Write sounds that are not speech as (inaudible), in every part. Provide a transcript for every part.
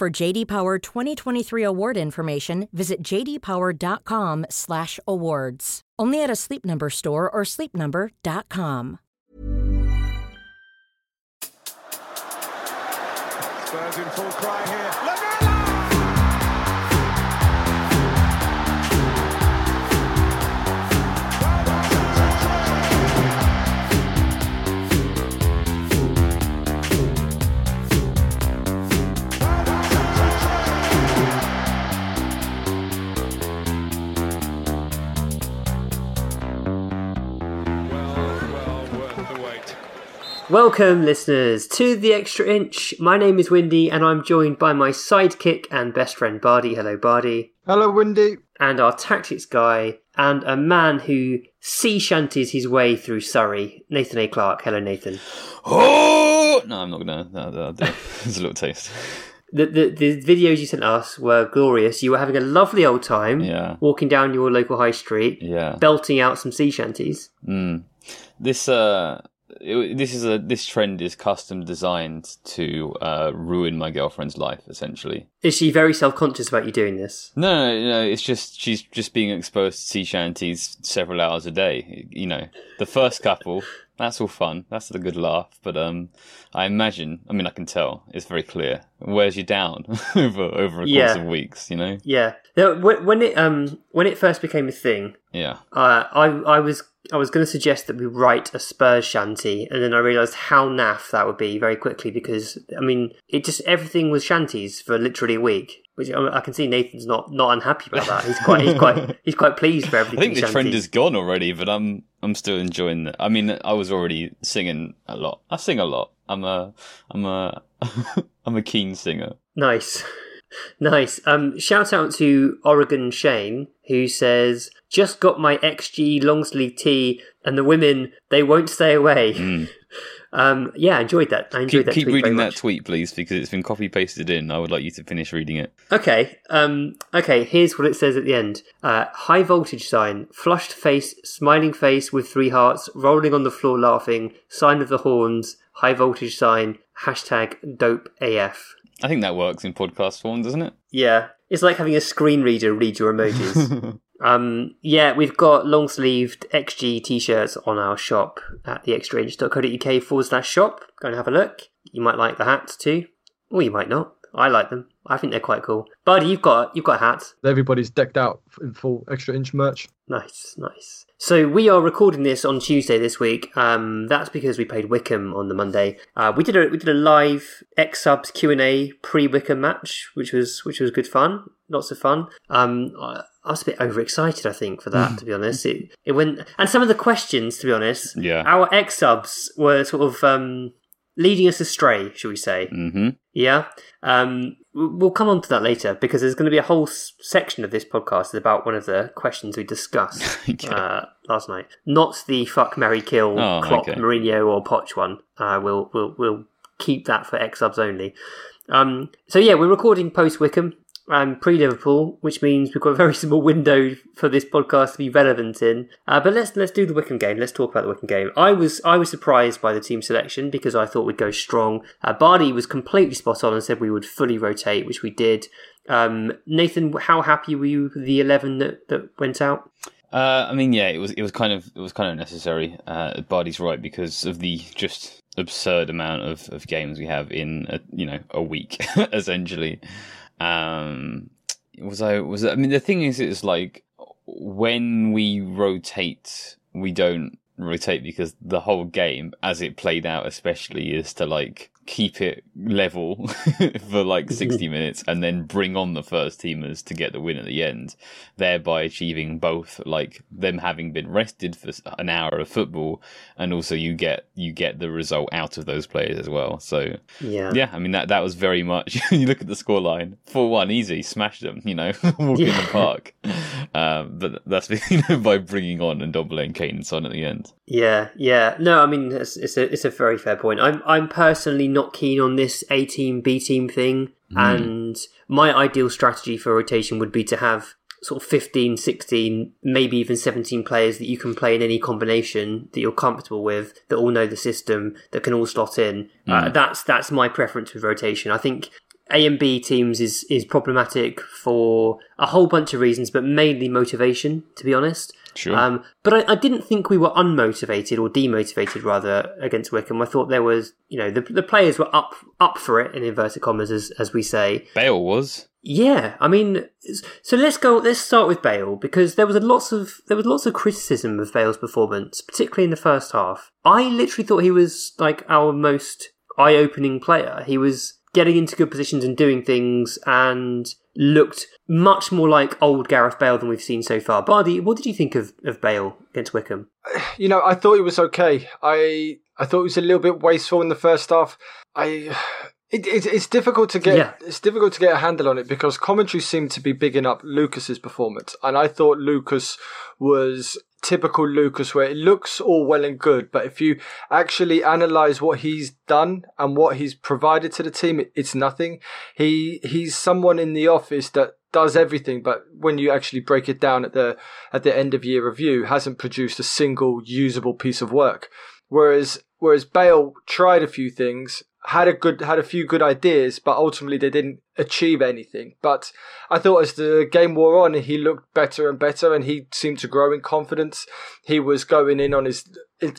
For JD Power 2023 award information, visit jdpower.com/awards. Only at a Sleep Number store or sleepnumber.com. Spurs in full cry here. Welcome, listeners, to the Extra Inch. My name is Windy, and I'm joined by my sidekick and best friend Bardi. Hello, Bardi. Hello, Windy. And our tactics guy, and a man who sea shanties his way through Surrey, Nathan A. Clark. Hello, Nathan. Oh no, I'm not gonna. No, no, no. It's (laughs) a little taste. The, the the videos you sent us were glorious. You were having a lovely old time, Yeah. walking down your local high street, Yeah. belting out some sea shanties. Mm. This uh, it, this is a this trend is custom designed to uh, ruin my girlfriend's life. Essentially, Is she very self conscious about you doing this? no, no, no. It's just she's just being exposed to sea shanties several hours a day. You know, the first couple. That's all fun. That's a good laugh. But um, I imagine. I mean, I can tell. It's very clear. It wears you down (laughs) over over a Yeah. course of weeks. You know. Yeah. When it um when it first became a thing, Yeah. uh, I I was I was going to suggest that we write a Spurs shanty, and then I realised how naff that would be very quickly because I mean it just everything was shanties for literally a week, which I, I can see Nathan's not not unhappy about that. He's quite he's quite (laughs) he's quite pleased for everything. I think the trend is gone already, but I'm I'm still enjoying it. I mean, I was already singing a lot. I sing a lot. I'm a I'm a (laughs) I'm a keen singer. Nice. Nice. Um, shout out to Oregon Shane, who says, Just got my XG long sleeve tee, and the women, they won't stay away. Um, yeah, I enjoyed that. I enjoyed. Keep, that keep reading that tweet, please, because it's been copy pasted in. I would like you to finish reading it. Okay. Um, okay, here's what it says at the end uh, High voltage sign, flushed face, smiling face with three hearts, rolling on the floor laughing, sign of the horns, high voltage sign, hashtag dope AF. I think that works in podcast form, doesn't it? Yeah, it's like having a screen reader read your emojis. (laughs) um, yeah, we've got long sleeved XG t shirts on our shop at theextrainch.co.uk forward slash shop. Go and have a look. You might like the hats too, or you might not. I like them. I think they're quite cool. Buddy, you've got you've got a hat. Everybody's decked out in full extra inch merch. Nice, nice. So we are recording this on Tuesday this week. Um, that's because we played Wycombe on the Monday. Uh, we did a we did a live X subs Q and A pre Wycombe match, which was which was good fun. Lots of fun. Um, I, I was a bit overexcited, I think, for that. to be (laughs) honest, it it went and some of the questions, to be honest, Yeah. our X subs were sort of um, leading us astray, shall we say? Mm-hmm. Yeah. Um, we'll come on to that later because there's going to be a whole s- section of this podcast about one of the questions we discussed (laughs) Okay. uh, last night. Not the fuck, Mary kill, Oh, Klopp, okay. Mourinho, or Poch one. Uh, we'll we'll we'll keep that for X subs only. Um, so yeah, we're recording post Wycombe. Um, pre Liverpool, which means we've got a very (laughs) small window for this podcast to be relevant in. Uh, but let's let's do the Wycombe game. Let's talk about the Wycombe game. I was I was surprised by the team selection because I thought we'd go strong. Uh, was completely spot on and said we would fully rotate, which we did. Um, Nathan, how happy were you with the eleven that, that went out? Uh, I mean, yeah, it was it was kind of it was kind of necessary. Uh, right because of the just absurd amount of, of games we have in a, you know a week (laughs) essentially. Um, was I was I mean the thing is it's like when we rotate, we don't rotate because the whole game, as it played out, especially, is to like keep it level (laughs) for like (laughs) 60 minutes and then bring on the first teamers to get the win at the end, thereby achieving both like them having been rested for an hour of football and also you get you get the result out of those players as well. So Yeah. yeah, I mean that that was very much (laughs) you look at the scoreline, 4-1 easy, smash them, you know, walk in the park. Um, but that's you know by bringing on and and Kane and Son at the end. Yeah, yeah. No, I mean it's, it's a it's a very fair point. I'm I'm personally not keen on this A team B team thing, and my ideal strategy for rotation would be to have sort of 15, 16, maybe even 17 players that you can play in any combination that you're comfortable with, that all know the system, that can all slot in. Uh, that's that's my preference with rotation. I think A and B teams is is problematic for a whole bunch of reasons, but mainly motivation, to be honest. Sure. Um, but I, I didn't think we were unmotivated or demotivated rather against Wycombe. I thought there was, you know, the, the players were up up for it in inverted commas, as as we say. Bale was. Yeah, I mean, so let's go. Let's start with Bale because there was a lots of there was lots of criticism of Bale's performance, particularly in the first half. I literally thought he was like our most eye-opening player. He was getting into good positions and doing things, and looked much more like old Gareth Bale than we've seen so far. Bardi, what did you think of, of Bale against Wycombe? (sighs) You know, I thought it was okay. I I thought it was a little bit wasteful in the first half. I. (sighs) It, it, it's difficult to get Yeah. it's difficult to get a handle on it because commentary seemed to be bigging up Lucas's performance, and I thought Lucas was typical Lucas, where it looks all well and good, but if you actually analyze what he's done and what he's provided to the team, it, it's nothing. He he's someone in the office that does everything, but when you actually break it down at the at the end of year review, hasn't produced a single usable piece of work. Whereas whereas Bale tried a few things, had a good had a few good ideas, but ultimately they didn't achieve anything. But I thought as the game wore on, he looked better and better, and he seemed to grow in confidence. He was going in on his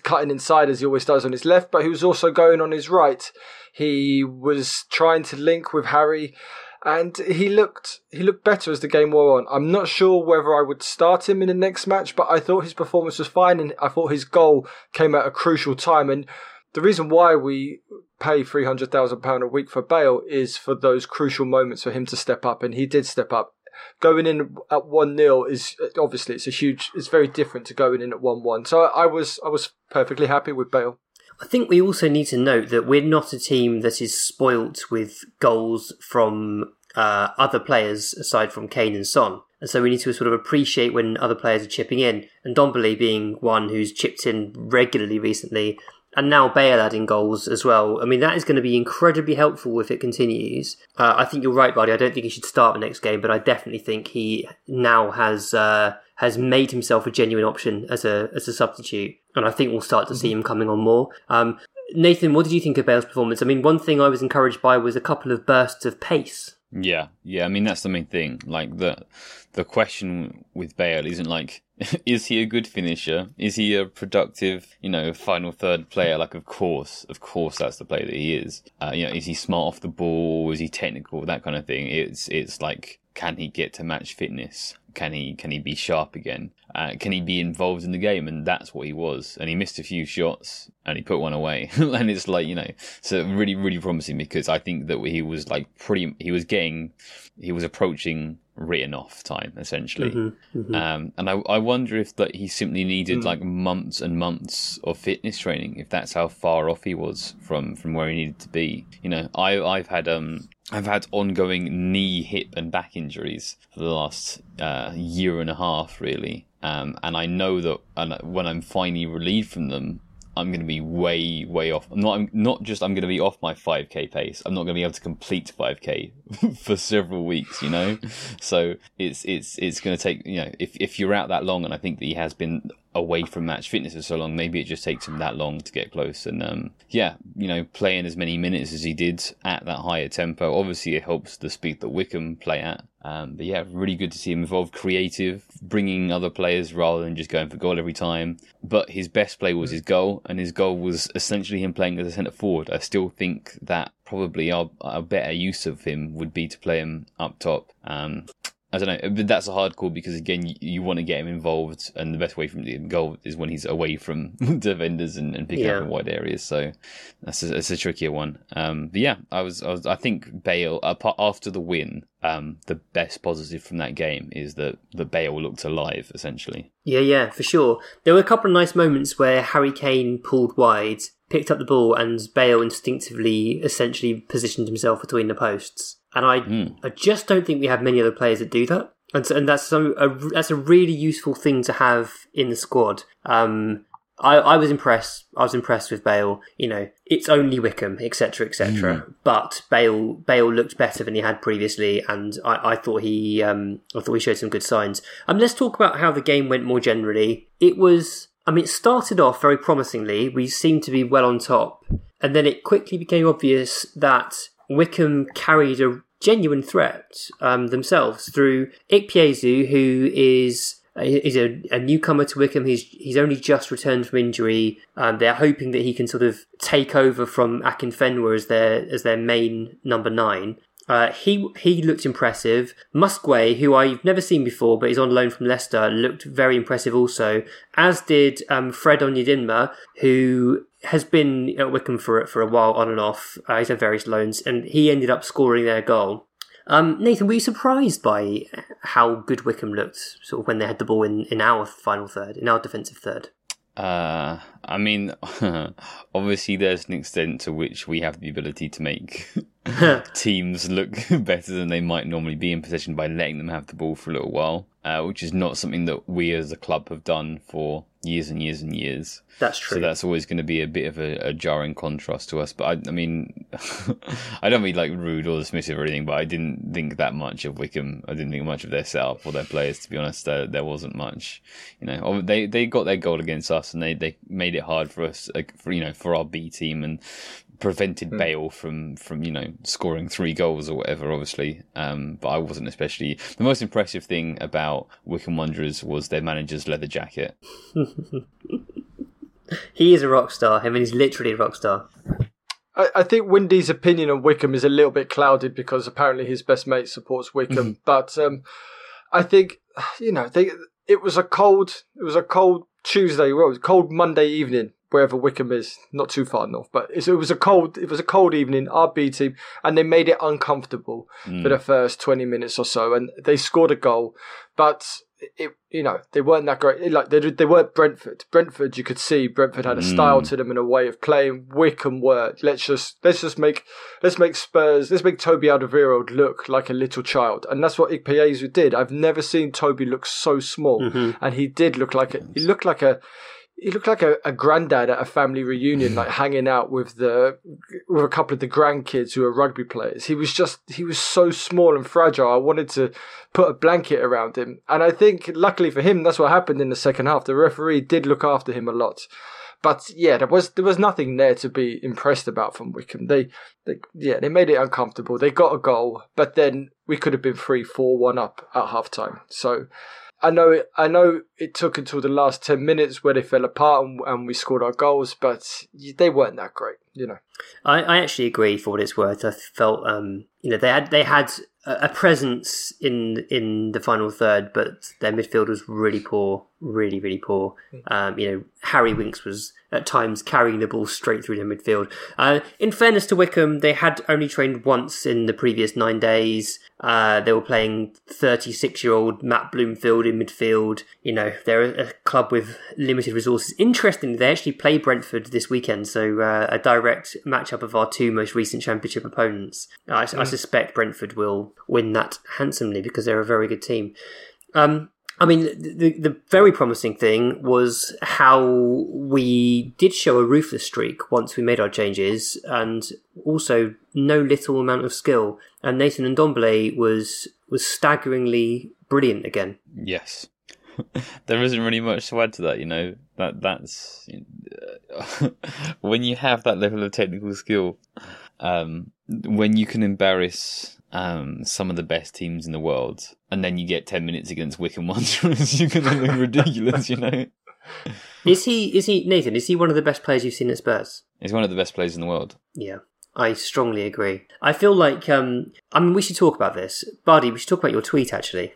cutting inside as he always does on his left, but he was also going on his right. He was trying to link with Harry. And he looked he looked better as the game wore on. I'm not sure whether I would start him in the next match, but I thought his performance was fine, and I thought his goal came at a crucial time. And the reason why we pay three hundred thousand pound a week for Bale is for those crucial moments for him to step up, and he did step up. Going in at one 0 is obviously it's a huge. It's very different to going in at one one. So I was I was perfectly happy with Bale. I think we also need to note that we're not a team that is spoilt with goals from uh, other players aside from Kane and Son. And so we need to sort of appreciate when other players are chipping in. And Ndombele being one who's chipped in regularly recently, and now Bale adding goals as well. I mean, that is going to be incredibly helpful if it continues. Uh, I think you're right, buddy. I don't think he should start the next game, but I definitely think he now has uh, has made himself a genuine option as a as a substitute, and I think we'll start to see him coming on more. Um, Nathan, what did you think of Bale's performance? I mean, one thing I was encouraged by was a couple of bursts of pace. Yeah, yeah. I mean, that's the main thing. Like the the question with Bale isn't like, (laughs) is he a good finisher? Is he a productive, you know, final third player? Like, of course, of course, that's the player that he is. Uh, you know, is he smart off the ball? Is he technical? That kind of thing. It's it's like, can he get to match fitness? Can he can he be sharp again? Uh, can he be involved in the game? And that's what he was. And he missed a few shots and he put one away. (laughs) and it's like you know, so really really promising because I think that he was like pretty. He was getting, he was approaching written off time essentially. Um, and I I wonder if that he simply needed like months and months of fitness training. If that's how far off he was from from where he needed to be. You know, I I've had um I've had ongoing knee, hip, and back injuries for the last uh, year and a half, really. Um, and I know that and when I'm finally relieved from them, I'm going to be way, way off. I'm not, I'm not just I'm going to be off my 5k pace. I'm not going to be able to complete 5k (laughs) for several weeks, you know. So it's it's it's going to take you know if if you're out that long, and I think that he has been away from match fitness for so long. Maybe it just takes him that long to get close. And um, yeah, you know, playing as many minutes as he did at that higher tempo, obviously it helps the speed that Wycombe play at. Um, but yeah, really good to see him involved, creative, bringing other players rather than just going for goal every time. But his best play was his goal, and his goal was essentially him playing as a centre forward. I still think that probably our, our better use of him would be to play him up top. Um, I don't know, but that's a hard call because again, you, you, want to get him involved, and the best way from the goal is when he's away from (laughs) defenders and, and picking Yeah. up in wide areas. So that's a, that's a trickier one. Um, but yeah, I was, I was, I think Bale apart, after the win, um, the best positive from that game is that the Bale looked alive essentially. Yeah, yeah, for sure. There were a couple of nice moments where Harry Kane pulled wide, picked up the ball, and Bale instinctively, essentially, positioned himself between the posts. And I, I just don't think we have many other players that do that. And, so, and that's so a, that's a really useful thing to have in the squad. Um, I, I was impressed. I was impressed with Bale. You know, it's only Wycombe, etc., etc. But Bale, Bale looked better than he had previously, and I, I thought he, um, I thought he showed some good signs. Um, let's talk about how the game went more generally. It was, I mean, it started off very promisingly. We seemed to be well on top, and then it quickly became obvious that Wycombe carried a genuine threat um, themselves through Ikpeazu, who is is a, a newcomer to Wycombe. He's he's only just returned from injury. Um, they're hoping that he can sort of take over from Akinfenwa as their as their main number nine. Uh, he he looked impressive. Muskwe, who I've never seen before, but is on loan from Leicester, looked very impressive also. As did um, Fred Onyedinma, who has been at Wycombe for for a while on and off. Uh, he's had various loans, and he ended up scoring their goal. Um, Nathan, were you surprised by how good Wycombe looked, sort of when they had the ball in, in our final third, in our defensive third? Uh, I mean, (laughs) obviously, there's an extent to which we have the ability to make (laughs) (laughs) teams look better than they might normally be in possession by letting them have the ball for a little while, uh, which is not something that we as a club have done for years and years and years. That's true. So that's always going to be a bit of a, a jarring contrast to us. But I, I mean, (laughs) I don't mean like rude or dismissive or anything, but I didn't think that much of Wycombe. I didn't think much of their setup or their players. To be honest, there, there wasn't much. You know, Oh, they they got their goal against us, and they, they made it hard for us, for you know, for our B team and prevented Bale from from you know scoring three goals or whatever. Obviously, um, but I wasn't especially. The most impressive thing about Wycombe Wanderers was their manager's leather jacket. (laughs) He is a rock star. I mean, he's literally a rock star. I, I think Windy's opinion on Wycombe is a little bit clouded because apparently his best mate supports Wycombe. but um, I think you know they. It was a cold. It was a cold Tuesday. Well, it was a cold Monday evening wherever Wycombe is, not too far north. But it was a cold. It was a cold evening. Our B team, and they made it uncomfortable for mm. the first twenty minutes or so, and they scored a goal, but. It, you know, they weren't that great. Like they, they weren't Brentford. Brentford, you could see Brentford had a mm. style to them and a way of playing. Wycombe were. Let's just let's just make let's make Spurs. Let's make Toby Alderweireld look like a little child, and that's what Ikpeazu did. I've never seen Toby look so small, mm-hmm. and he did look like a. He looked like a. He looked like a, a granddad at a family reunion, like hanging out with the with a couple of the grandkids who are rugby players. He was just he was so small and fragile. I wanted to put a blanket around him, and I think luckily for him, that's what happened in the second half. The referee did look after him a lot, but yeah, there was there was nothing there to be impressed about from Wycombe. They, they yeah, they made it uncomfortable. They got a goal, but then we could have been three, four, one up at half time. So. I know it. I know it took until the last ten minutes where they fell apart and, and we scored our goals, but they weren't that great, you know. I, I actually agree for what it's worth. I felt um, you know they had they had a, presence in in the final third, but their midfield was really poor, really really poor. Um, you know Harry Winks was at times carrying the ball straight through the midfield. Uh, in fairness to Wycombe, they had only trained once in the previous nine days. Uh, they were playing 36 year old Matt Bloomfield in midfield. You know, they're a, a club with limited resources. Interestingly, they actually play Brentford this weekend, so uh, a direct matchup of our two most recent championship opponents. I, I suspect Brentford will win that handsomely because they're a very good team. Um, I mean, the, the very promising thing was how we did show a ruthless streak once we made our changes, and also no little amount of skill. And Nathan and Ndombele was was staggeringly brilliant again. Yes. (laughs) there isn't really much to add to that. You know that that's (laughs) when you have that level of technical skill, um, when you can embarrass um, some of the best teams in the world, and then you get ten minutes against Wycombe (laughs) Wanderers, you're gonna look ridiculous. You know. (laughs) Is he? Is he Nathan? Is he one of the best players you've seen at Spurs? He's one of the best players in the world. Yeah, I strongly agree. I feel like um, I mean we should talk about this, Bardi. We should talk about your tweet actually,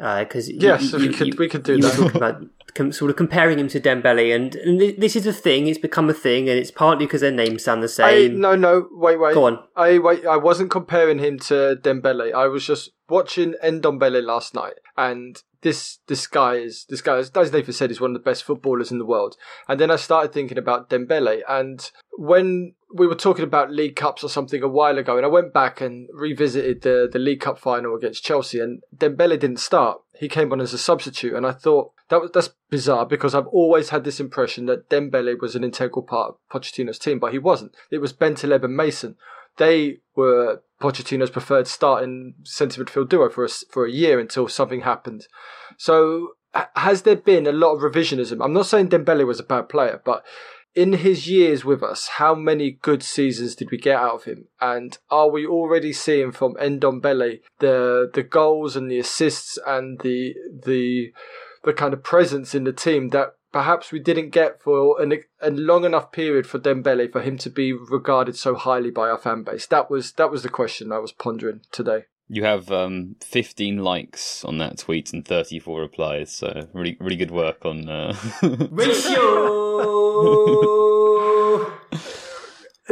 Uh, because Yes, we could- we could do that. About com- sort of comparing him to Dembele, and, and th- this is a thing. It's become a thing, and it's partly because their names sound the I, same. no, no, wait, wait. Go on. I wait. I wasn't comparing him to Dembele. I was just watching Ndombele last night, and this this guy is this guy, as as Nathan said, is one of the best footballers in the world. And then I started thinking about Dembele, and when we were talking about League Cups or something a while ago, and I went back and revisited the the League Cup final against Chelsea, and Dembele didn't start. He came on as a substitute, and I thought that was that's bizarre because I've always had this impression that Dembele was an integral part of Pochettino's team, but he wasn't. It was Bentaleb and Mason. They were Pochettino's preferred starting centre midfield duo for a, for a year until something happened. So has there been a lot of revisionism? I'm not saying Dembele was a bad player, but in his years with us, how many good seasons did we get out of him? And are we already seeing from Ndombele the the goals and the assists and the the the kind of presence in the team that perhaps we didn't get for an, a long enough period for Dembele for him to be regarded so highly by our fan base? That was that was the question I was pondering today. You have um, 15 likes on that tweet and 34 replies, so really, really good work on. Uh... (laughs) Ratio. (laughs)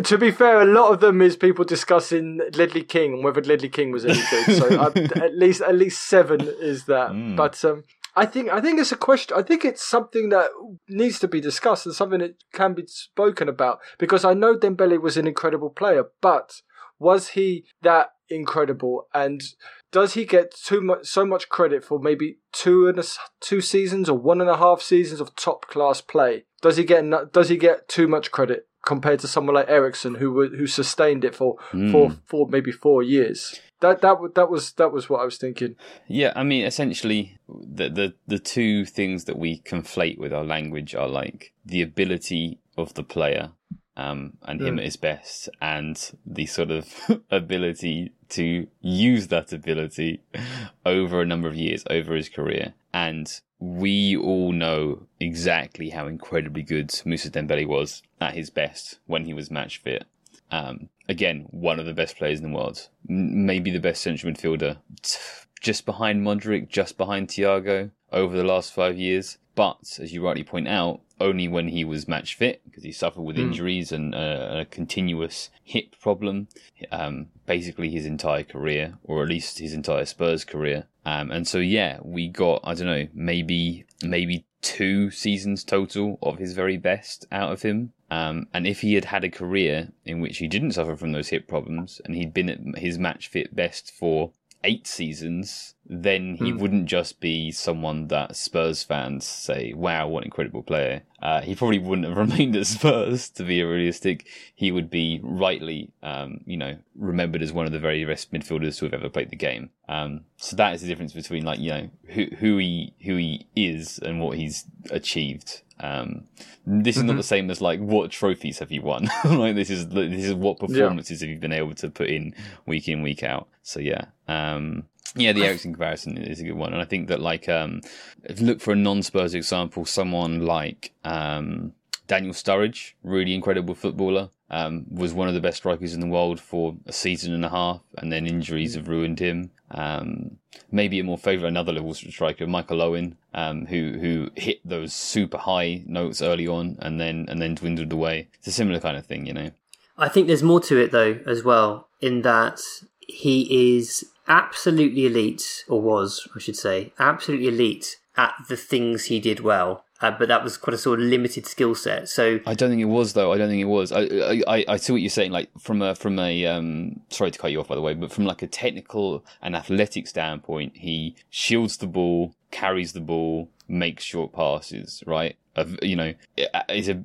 To be fair, a lot of them is people discussing Ledley King and whether Ledley King was any good. So I, (laughs) at least at least seven is that. Mm. But um, I think I think it's a question. I think it's something that needs to be discussed and something that can be spoken about because I know Dembele was an incredible player, but was he that incredible? And does he get too much so much credit for maybe two and a, two seasons or one and a half seasons of top class play? Does he get does he get too much credit compared to someone like Eriksen who who sustained it for hmm. for for maybe four years? That that that was that was what I was thinking. Yeah, I mean, essentially, the, the the two things that we conflate with our language are like the ability of the player, um, and him at his best, and the sort of (laughs) ability to use that ability over a number of years, over his career. And we all know exactly how incredibly good Mousa Dembele was at his best when he was match fit. Um, again, one of the best players in the world, M- maybe the best central midfielder, t- just behind Modric, just behind Thiago over the last five years. But as you rightly point out, only when he was match fit because he suffered with injuries and uh, a continuous hip problem, um, basically his entire career, or at least his entire Spurs career. Um, and so yeah, we got I don't know maybe maybe two seasons total of his very best out of him. Um, and if he had had a career in which he didn't suffer from those hip problems and he'd been at his match fit best for eight seasons, then he wouldn't just be someone that Spurs fans say, wow, what an incredible player. Uh, he probably wouldn't have (laughs) remained at Spurs, to be realistic. He would be rightly, um, you know, remembered as one of the very best midfielders to have ever played the game. Um, so that is the difference between, like, you know, who, who he, who he is and what he's achieved. Um, this is not the same as like what trophies have you won? (laughs) like this is this is what performances have you been able to put in week in week out. So yeah, um, yeah, the Eriksen comparison is a good one, and I think that like um, if you look for a non-Spurs example, someone like um, Daniel Sturridge, really incredible footballer, um, was one of the best strikers in the world for a season and a half, and then injuries have ruined him. Um, maybe a more favourite another level striker, Michael Owen, um, who who hit those super high notes early on and then and then dwindled away. It's a similar kind of thing, you know. I think there's more to it though as well, in that he is absolutely elite, or was, I should say, absolutely elite at the things he did well. Uh, but that was quite a sort of limited skill set. So I don't think it was though. I don't think it was. I I, I- see what you're saying. Like from a from a um sorry to cut you off by the way, but from like a technical and athletic standpoint, he shields the ball, carries the ball, makes short passes. Right, of you know, is a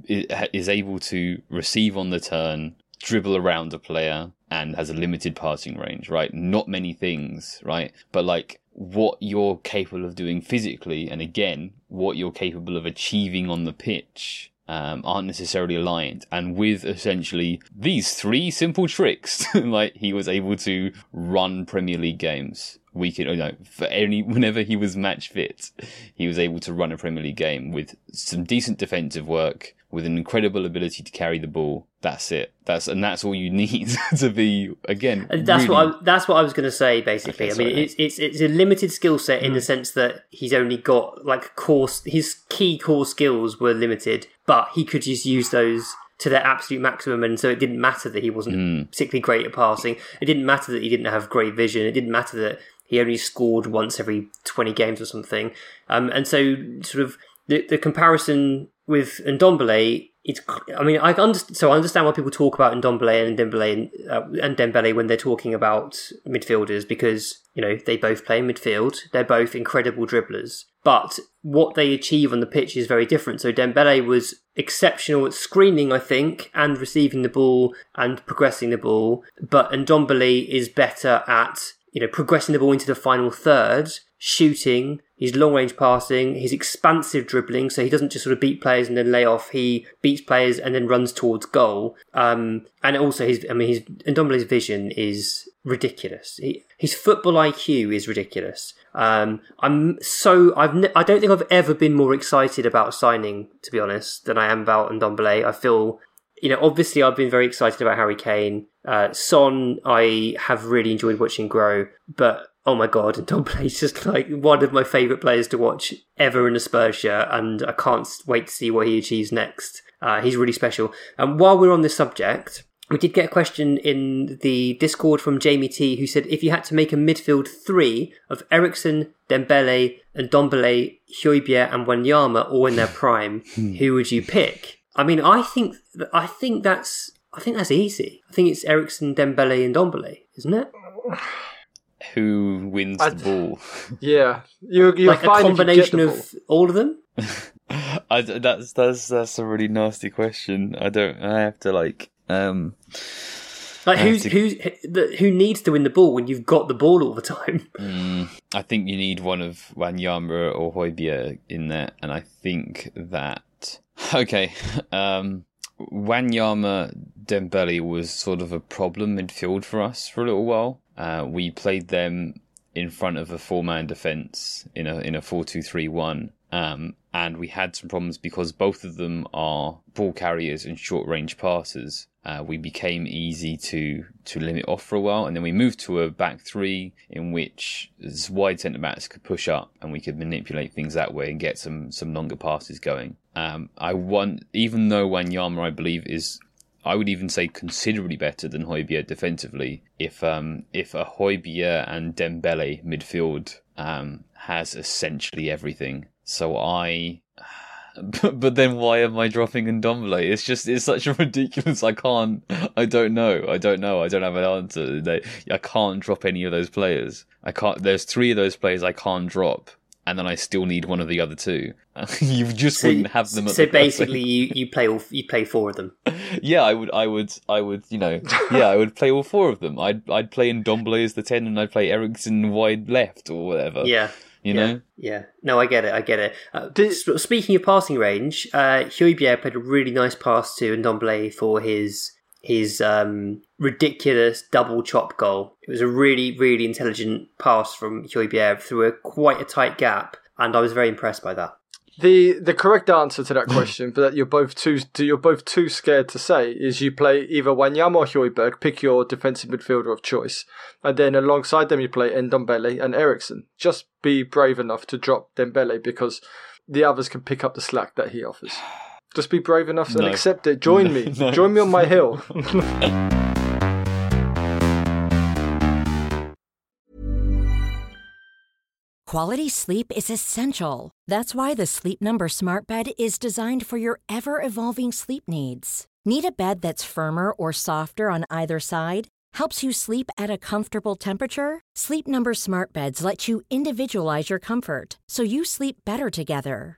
is able to receive on the turn. Dribble around a player and has a limited passing range, right? Not many things, right? But like what you're capable of doing physically, and again, what you're capable of achieving on the pitch. Um, aren't necessarily aligned, and with essentially these three simple tricks, (laughs) like he was able to run Premier League games week in, you know, for any (laughs) whenever he was match fit, he was able to run a Premier League game with some decent defensive work, with an incredible ability to carry the ball. That's it. That's and that's all you need (laughs) to be again. And that's really- what I, that's what I was going to say. Basically, Okay, I mean, it's it's it's a limited skill set in the hmm. sense that he's only got like core. His key core skills were limited, but he could just use those to their absolute maximum, and so it didn't matter that he wasn't hmm. particularly great at passing. It didn't matter that he didn't have great vision. It didn't matter that he only scored once every twenty games or something. Um, and so sort of the the comparison with Ndombele, it's I mean I understand so I understand why people talk about Ndombele and Dembele and, uh, and Dembele when they're talking about midfielders because you know they both play midfield. They're both incredible dribblers. But what they achieve on the pitch is very different. So Dembele was exceptional at screening I think and receiving the ball and progressing the ball. But Ndombele is better at you know progressing the ball into the final third shooting, his long range passing, his expansive dribbling, so he doesn't just sort of beat players and then lay off. He beats players and then runs towards goal. Um, and also his, I mean, his Ndombele's vision is ridiculous. He, his football IQ is ridiculous. Um, I'm so I've ne- I don't think I've ever been more excited about signing, to be honest, than I am about Ndombele. I feel you know, obviously I've been very excited about Harry Kane. Uh, Son, I have really enjoyed watching grow, but oh my god, (laughs) and Tom is just like one of my favourite players to watch ever in a Spurs shirt, and I can't wait to see what he achieves next. Uh, he's really special. And while we're on this subject, we did get a question in the Discord from Jamie T, who said if you had to make a midfield three of Eriksen, Dembele, and Ndombele, Højbjerg, and Wanyama all in their prime, who would you pick? I mean, I think I think that's I think that's easy. I think it's Eriksen, Dembele, and Ndombele, isn't it? who wins I- the ball. (laughs) Yeah, you're, you're like a fine you combination of all of them. (laughs) I, that's that's that's a really nasty question. I don't. I have to like. Um. Like who's think- who's who needs to win the ball when you've got the ball all the time? (laughs) mm, I think you need one of Wanyama or Højbjerg in there, and I think that (laughs) okay. Um. Wanyama Dembele was sort of a problem midfield for us for a little while. Uh, we played them in front of a four-man defense in a in a four-two-three-one, um, and we had some problems because both of them are ball carriers and short-range passers. Uh, we became easy to to limit off for a while, and then we moved to a back three in which wide centre backs could push up, and we could manipulate things that way and get some some longer passes going. Um, I want, even though Wanyama, I believe, is I would even say considerably better than Højbjerg defensively. If um if a Højbjerg and Dembele midfield um has essentially everything, so I. But, (sighs) but then why am I dropping Ndombele? It's just it's such a (laughs) ridiculous. I can't. I don't know. I don't know. I don't have an answer. I can't drop any of those players. I can't. There's three of those players I can't drop, and then I still need one of the other two. (laughs) you just wouldn't have them. At so the basically, you, you play all you play four of them. (laughs) yeah, I would, I would, I would, you know, yeah, I would play all four of them. I'd, I'd play Ndombele as the ten, and I'd play Eriksen wide left or whatever. Yeah, you yeah, know. yeah. No, I get it. I get it. Uh, Did- sp- speaking of passing range, uh, Højbjerg played a really nice pass to Ndombele for his his um, ridiculous double chop goal. It was a really really intelligent pass from Højbjerg through a quite a tight gap, and I was very impressed by that. The the correct answer to that question, but that you're both too you're both too scared to say, is you play either Wanyama or Højbjerg, pick your defensive midfielder of choice, and then alongside them you play Ndombele and Eriksen. Just be brave enough to drop Dembele because the others can pick up the slack that he offers. Just be brave enough and No. accept it. Join me. No. Join me on my hill. (laughs) Quality sleep is essential. That's why the Sleep Number Smart Bed is designed for your ever evolving sleep needs. Need a bed that's firmer or softer on either side? Helps you sleep at a comfortable temperature? Sleep Number Smart Beds let you individualize your comfort so you sleep better together.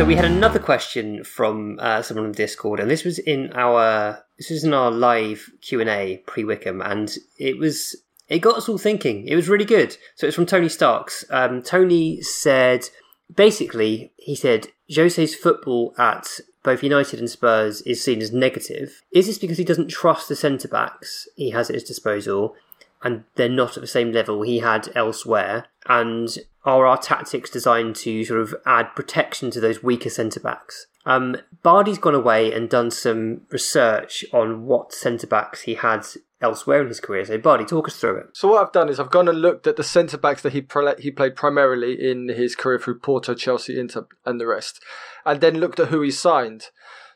So we had another question from uh, someone on Discord, and this was in our this was in our live Q and A pre Wycombe, and it was it got us all thinking. It was really good. So it's from Tony Starks. Um, Tony said basically he said Jose's football at both United and Spurs is seen as negative. Is this because he doesn't trust the centre backs he has at his disposal? And they're not at the same level he had elsewhere? And are our tactics designed to sort of add protection to those weaker centre backs? Um, Bardi's gone away and done some research on what centre backs he had elsewhere in his career. So, Bardi, talk us through it. So what I've done is I've gone and looked at the centre backs that he pre- he played primarily in his career through Porto, Chelsea, Inter, and the rest, and then looked at who he signed.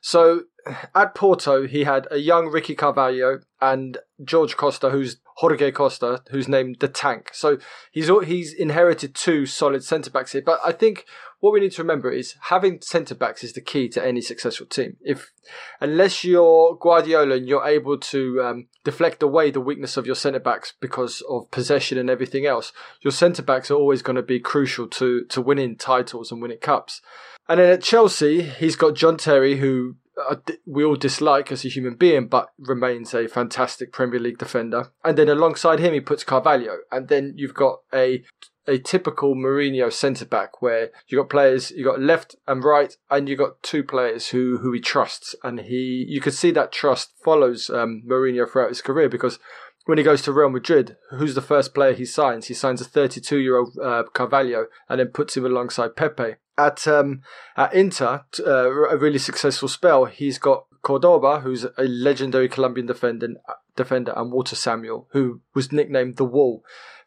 So at Porto, he had a young Ricky Carvalho and George Costa, who's Jorge Costa, who's named the Tank. So he's he's inherited two solid centre backs here. But I think what we need to remember is having centre backs is the key to any successful team. If unless you're Guardiola and you're able to um, deflect away the weakness of your centre backs because of possession and everything else, your centre backs are always going to be crucial to to winning titles and winning cups. And then at Chelsea, he's got John Terry, who we all dislike as a human being, but remains a fantastic Premier League defender. And then alongside him, he puts Carvalho. And then you've got a a typical Mourinho centre back where you've got players, you've got left and right, and you've got two players who who he trusts, and he you could see that trust follows um, Mourinho throughout his career because when he goes to Real Madrid, who's the first player he signs? He signs a 32 year old uh, Carvalho and then puts him alongside Pepe. At um, at Inter, uh, a really successful spell, he's got Cordoba, who's a legendary Colombian defender, defender, and Walter Samuel, who was nicknamed the Wall.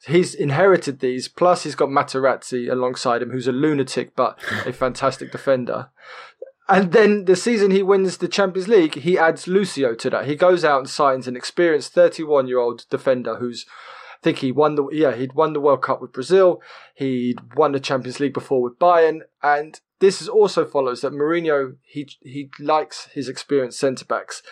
He's inherited these, plus he's got Materazzi alongside him, who's a lunatic but a fantastic defender. And then the season he wins the Champions League, he adds Lucio to that. He goes out and signs an experienced 31 year old defender who's, I think he won the, yeah, he'd won the World Cup with Brazil. He'd won the Champions League before with Bayern. And this is also follows that Mourinho, he, he likes his experienced centre backs.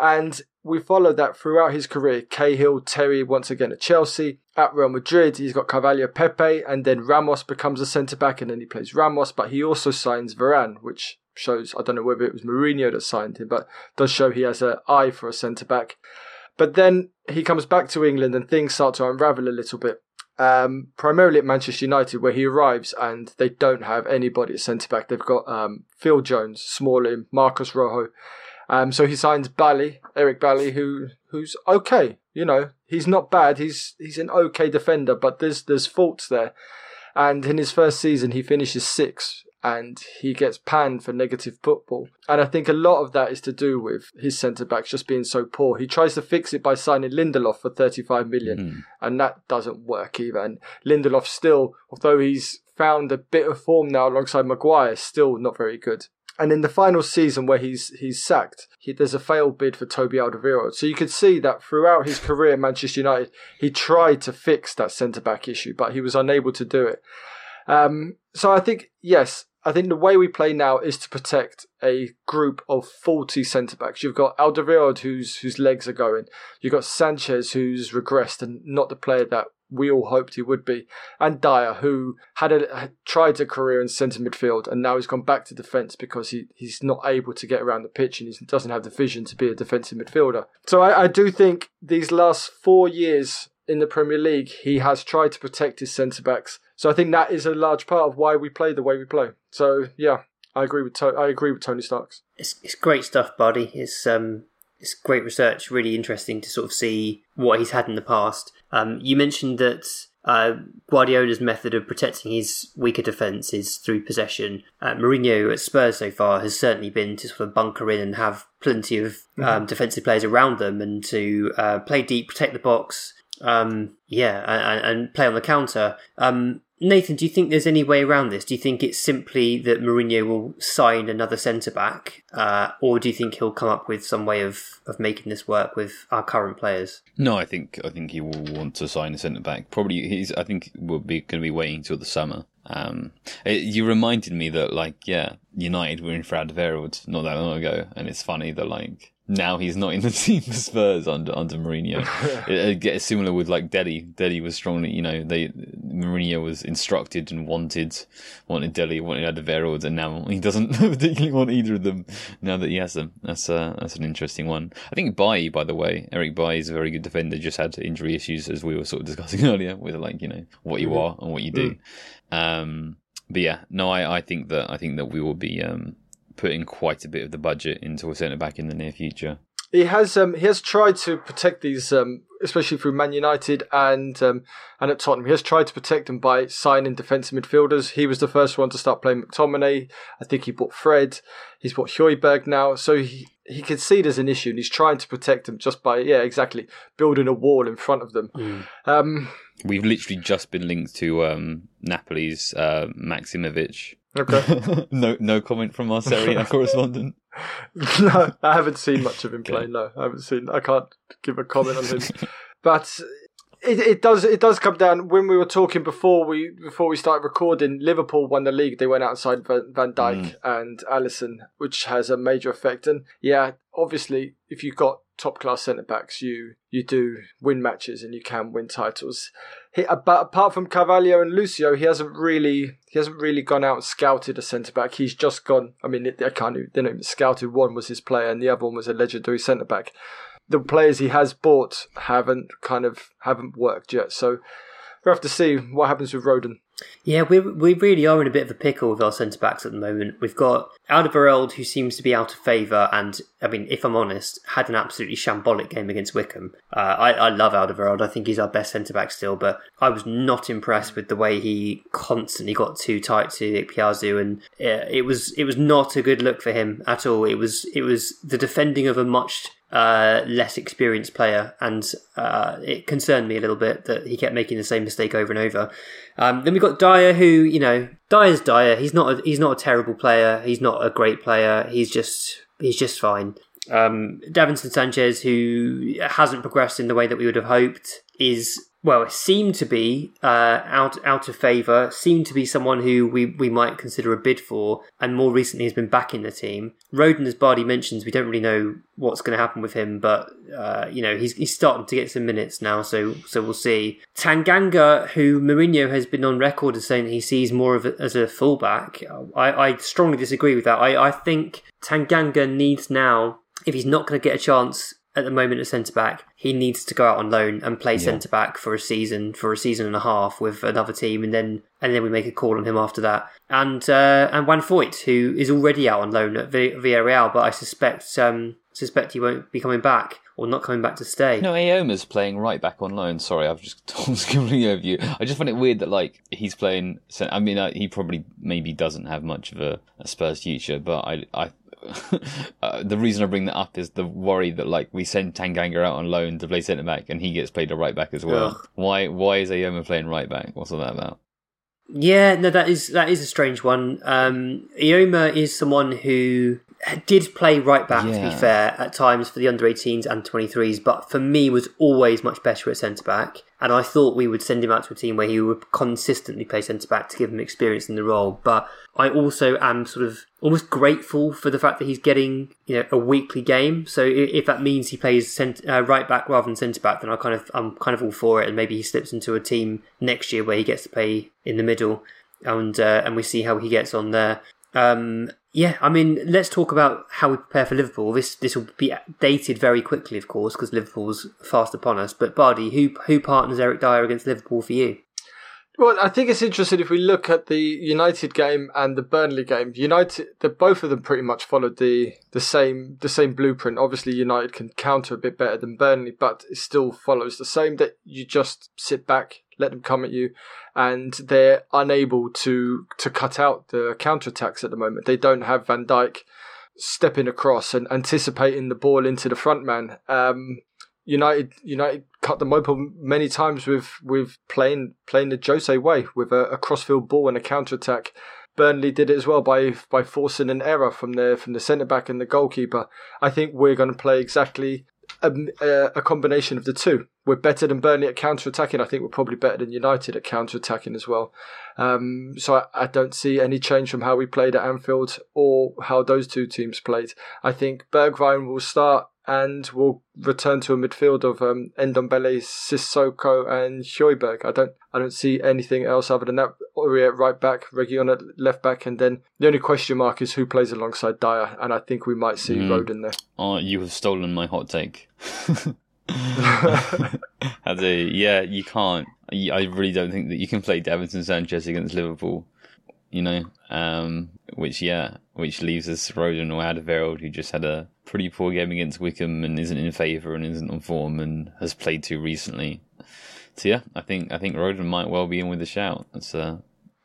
And we follow that throughout his career. Cahill, Terry once again at Chelsea. At Real Madrid, he's got Carvalho Pepe, and then Ramos becomes a centre back, and then he plays Ramos, but he also signs Varane, which shows I don't know whether it was Mourinho that signed him, but does show he has an eye for a centre back. But then he comes back to England and things start to unravel a little bit. Um, primarily at Manchester United, where he arrives and they don't have anybody at centre back. They've got um, Phil Jones, Smalling, Marcus Rojo. Um, so he signs Bailly, Eric Bailly, who who's okay. You know, he's not bad. He's he's an okay defender, but there's there's faults there. And in his first season, he finishes sixth and he gets panned for negative football. And I think a lot of that is to do with his centre backs just being so poor. He tries to fix it by signing Lindelof for 35 million, mm. and that doesn't work either. And Lindelof still, although he's found a bit of form now alongside Maguire, still not very good. And in the final season where he's he's sacked, he, there's a failed bid for Toby Alderweireld. So you could see that throughout his career at Manchester United, he tried to fix that centre back issue, but he was unable to do it. Um, so I think yes, I think the way we play now is to protect a group of faulty centre backs. You've got Alderweireld, whose whose legs are going. You've got Sanchez, who's regressed and not the player that we all hoped he would be, and Dier, who had a, tried a career in centre midfield and now he's gone back to defence because he, he's not able to get around the pitch and he doesn't have the vision to be a defensive midfielder. So I, I do think these last four years in the Premier League, he has tried to protect his centre backs. So I think that is a large part of why we play the way we play. So yeah, I agree with to- I agree with Tony Starks. It's, it's great stuff, Buddy. It's um, it's great research. Really interesting to sort of see what he's had in the past. Um, you mentioned that uh, Guardiola's method of protecting his weaker defence is through possession. Uh, Mourinho at Spurs so far has certainly been to sort of bunker in and have plenty of um, defensive players around them and to uh, play deep, protect the box. Um, yeah, and, and play on the counter. Um, Nathan, do you think there's any way around this? Do you think it's simply that Mourinho will sign another centre back, uh, or do you think he'll come up with some way of, of making this work with our current players? No, I think I think he will want to sign a centre back. Probably he's. I think we'll be going to be waiting till the summer. Um, it, you reminded me that like yeah, United were in for Alderweireld not that long ago, and it's funny that like now he's not in the (laughs) team for Spurs under under Mourinho. (laughs) it, it similar with like Dele. Dele was strongly, you know, they Mourinho was instructed and wanted wanted Dele, wanted Alderweireld, and now he doesn't (laughs) particularly want either of them. Now that he has them, that's uh, that's an interesting one. I think Bailly, by the way, Eric Bailly is a very good defender. Just had injury issues as we were sort of discussing earlier with like you know what you are and what you do. Um, but yeah, no, I, I think that I think that we will be um, putting quite a bit of the budget into a centre back in the near future. He has um, he has tried to protect these, um, especially through Man United and um, and at Tottenham. He has tried to protect them by signing defensive midfielders. He was the first one to start playing McTominay. I think he bought Fred. He's bought Højbjerg now. So he he can see there's an issue, and he's trying to protect them just by yeah, exactly building a wall in front of them. Um, We've literally just been linked to um, Napoli's uh, Maksimovic. Okay. (laughs) no, no comment from our Serie A (laughs) correspondent. no, I haven't seen much of him play. No, I haven't seen. I can't give a comment on him. (laughs) But it, it does it does come down when we were talking before we before we started recording. Liverpool won the league. They went outside Van, Van Dijk mm. and Alisson, which has a major effect. And yeah, obviously, if you've got top class centre backs, you you do win matches and you can win titles. He, but apart from Carvalho and Lucio, he hasn't really he hasn't really gone out and scouted a centre back. He's just gone. I mean, they can't they don't even scouted. One was his player, and the other one was a legendary centre back. The players he has bought haven't kind of haven't worked yet. So we will have to see what happens with Rodon. Yeah, we we really are in a bit of a pickle with our centre backs at the moment. We've got Alderweireld, who seems to be out of favour, and I mean, if I'm honest, had an absolutely shambolic game against Wycombe. Uh, I I love Alderweireld. I think he's our best centre back still, but I was not impressed with the way he constantly got too tight to Piazzu, and uh, it was it was not a good look for him at all. It was it was the defending of a much less experienced player, and uh, it concerned me a little bit that he kept making the same mistake over and over. Um, then we got Dier, who you know, Dier's Dier. He's not a, he's not a terrible player. He's not a great player. He's just he's just fine. Um, Davinson Sanchez, who hasn't progressed in the way that we would have hoped, is well, seemed to be uh, out out of favour. Seemed to be someone who we, we might consider a bid for, and more recently has been back in the team. Rodon, as Bardi mentions, we don't really know what's going to happen with him, but uh, you know he's he's starting to get some minutes now, so so we'll see. Tanganga, who Mourinho has been on record as saying he sees more of it as a fullback, I, I strongly disagree with that. I, I think Tanganga needs now, if he's not going to get a chance at the moment at centre back, he needs to go out on loan and play centre back for a season, for a season and a half with another team, and then and then we make a call on him after that. And uh, and Juan Foyth, who is already out on loan at Vi- Villarreal, but I suspect um, suspect he won't be coming back or not coming back to stay. No, Eyoma's playing right back on loan. Sorry, I've just (laughs) completely over you. I just find it weird that like he's playing. I mean, uh, he probably maybe doesn't have much of a, a Spurs future, but I, I, (laughs) uh, the reason I bring that up is the worry that like we send Tanganga out on loan to play centre back and he gets played a right back as well. Ugh. Why? Why is Eyoma playing right back? What's all that about? Yeah, no, that is that is a strange one. Um, Eyoma is someone who did play right back, to be fair, at times for the under 18s and 23s, but for me was always much better at centre back. And I thought we would send him out to a team where he would consistently play centre back to give him experience in the role. But I also am sort of almost grateful for the fact that he's getting you know a weekly game. So if that means he plays cent- uh, right back rather than centre back, then I kind of I'm kind of all for it. And maybe he slips into a team next year where he gets to play in the middle, and uh, and we see how he gets on there. Um, yeah, I mean, let's talk about how we prepare for Liverpool. This this will be dated very quickly, of course, because Liverpool's fast upon us. But Bardi, who who partners Eric Dier against Liverpool for you? Well, I think it's interesting if we look at the United game and the Burnley game. United, the, both of them pretty much followed the the same the same blueprint. Obviously, United can counter a bit better than Burnley, but it still follows the same. That you just sit back, let them come at you, and they're unable to to cut out the counter attacks at the moment. They don't have Van Dijk stepping across and anticipating the ball into the front man. Um, United United cut them open many times with with playing playing the Jose way with a, a crossfield ball and a counter attack. Burnley did it as well by by forcing an error from the from the centre back and the goalkeeper. I think we're going to play exactly a, a, combination of the two. We're better than Burnley at counter attacking. I think we're probably better than United at counter attacking as well. Um, so I, I, don't see any change from how we played at Anfield or how those two teams played. I think Bergwijn will start and we'll return to a midfield of um, Ndombele, Sissoko, and Højbjerg. I don't, I don't see anything else other than that. Aurier right back, Reguilon at left back, and then the only question mark is who plays alongside Dier, and I think we might see mm. Rodon there. Oh, you have stolen my hot take. (laughs) (laughs) I do. Yeah, you can't. I really don't think that you can play Davinson Sanchez against Liverpool. You know, um, which yeah, which leaves us Rodon or Alderweireld, who just had a pretty poor game against Wycombe and isn't in favour and isn't on form and has played too recently. So yeah, I think I think Rodon might well be in with a shout. That's uh,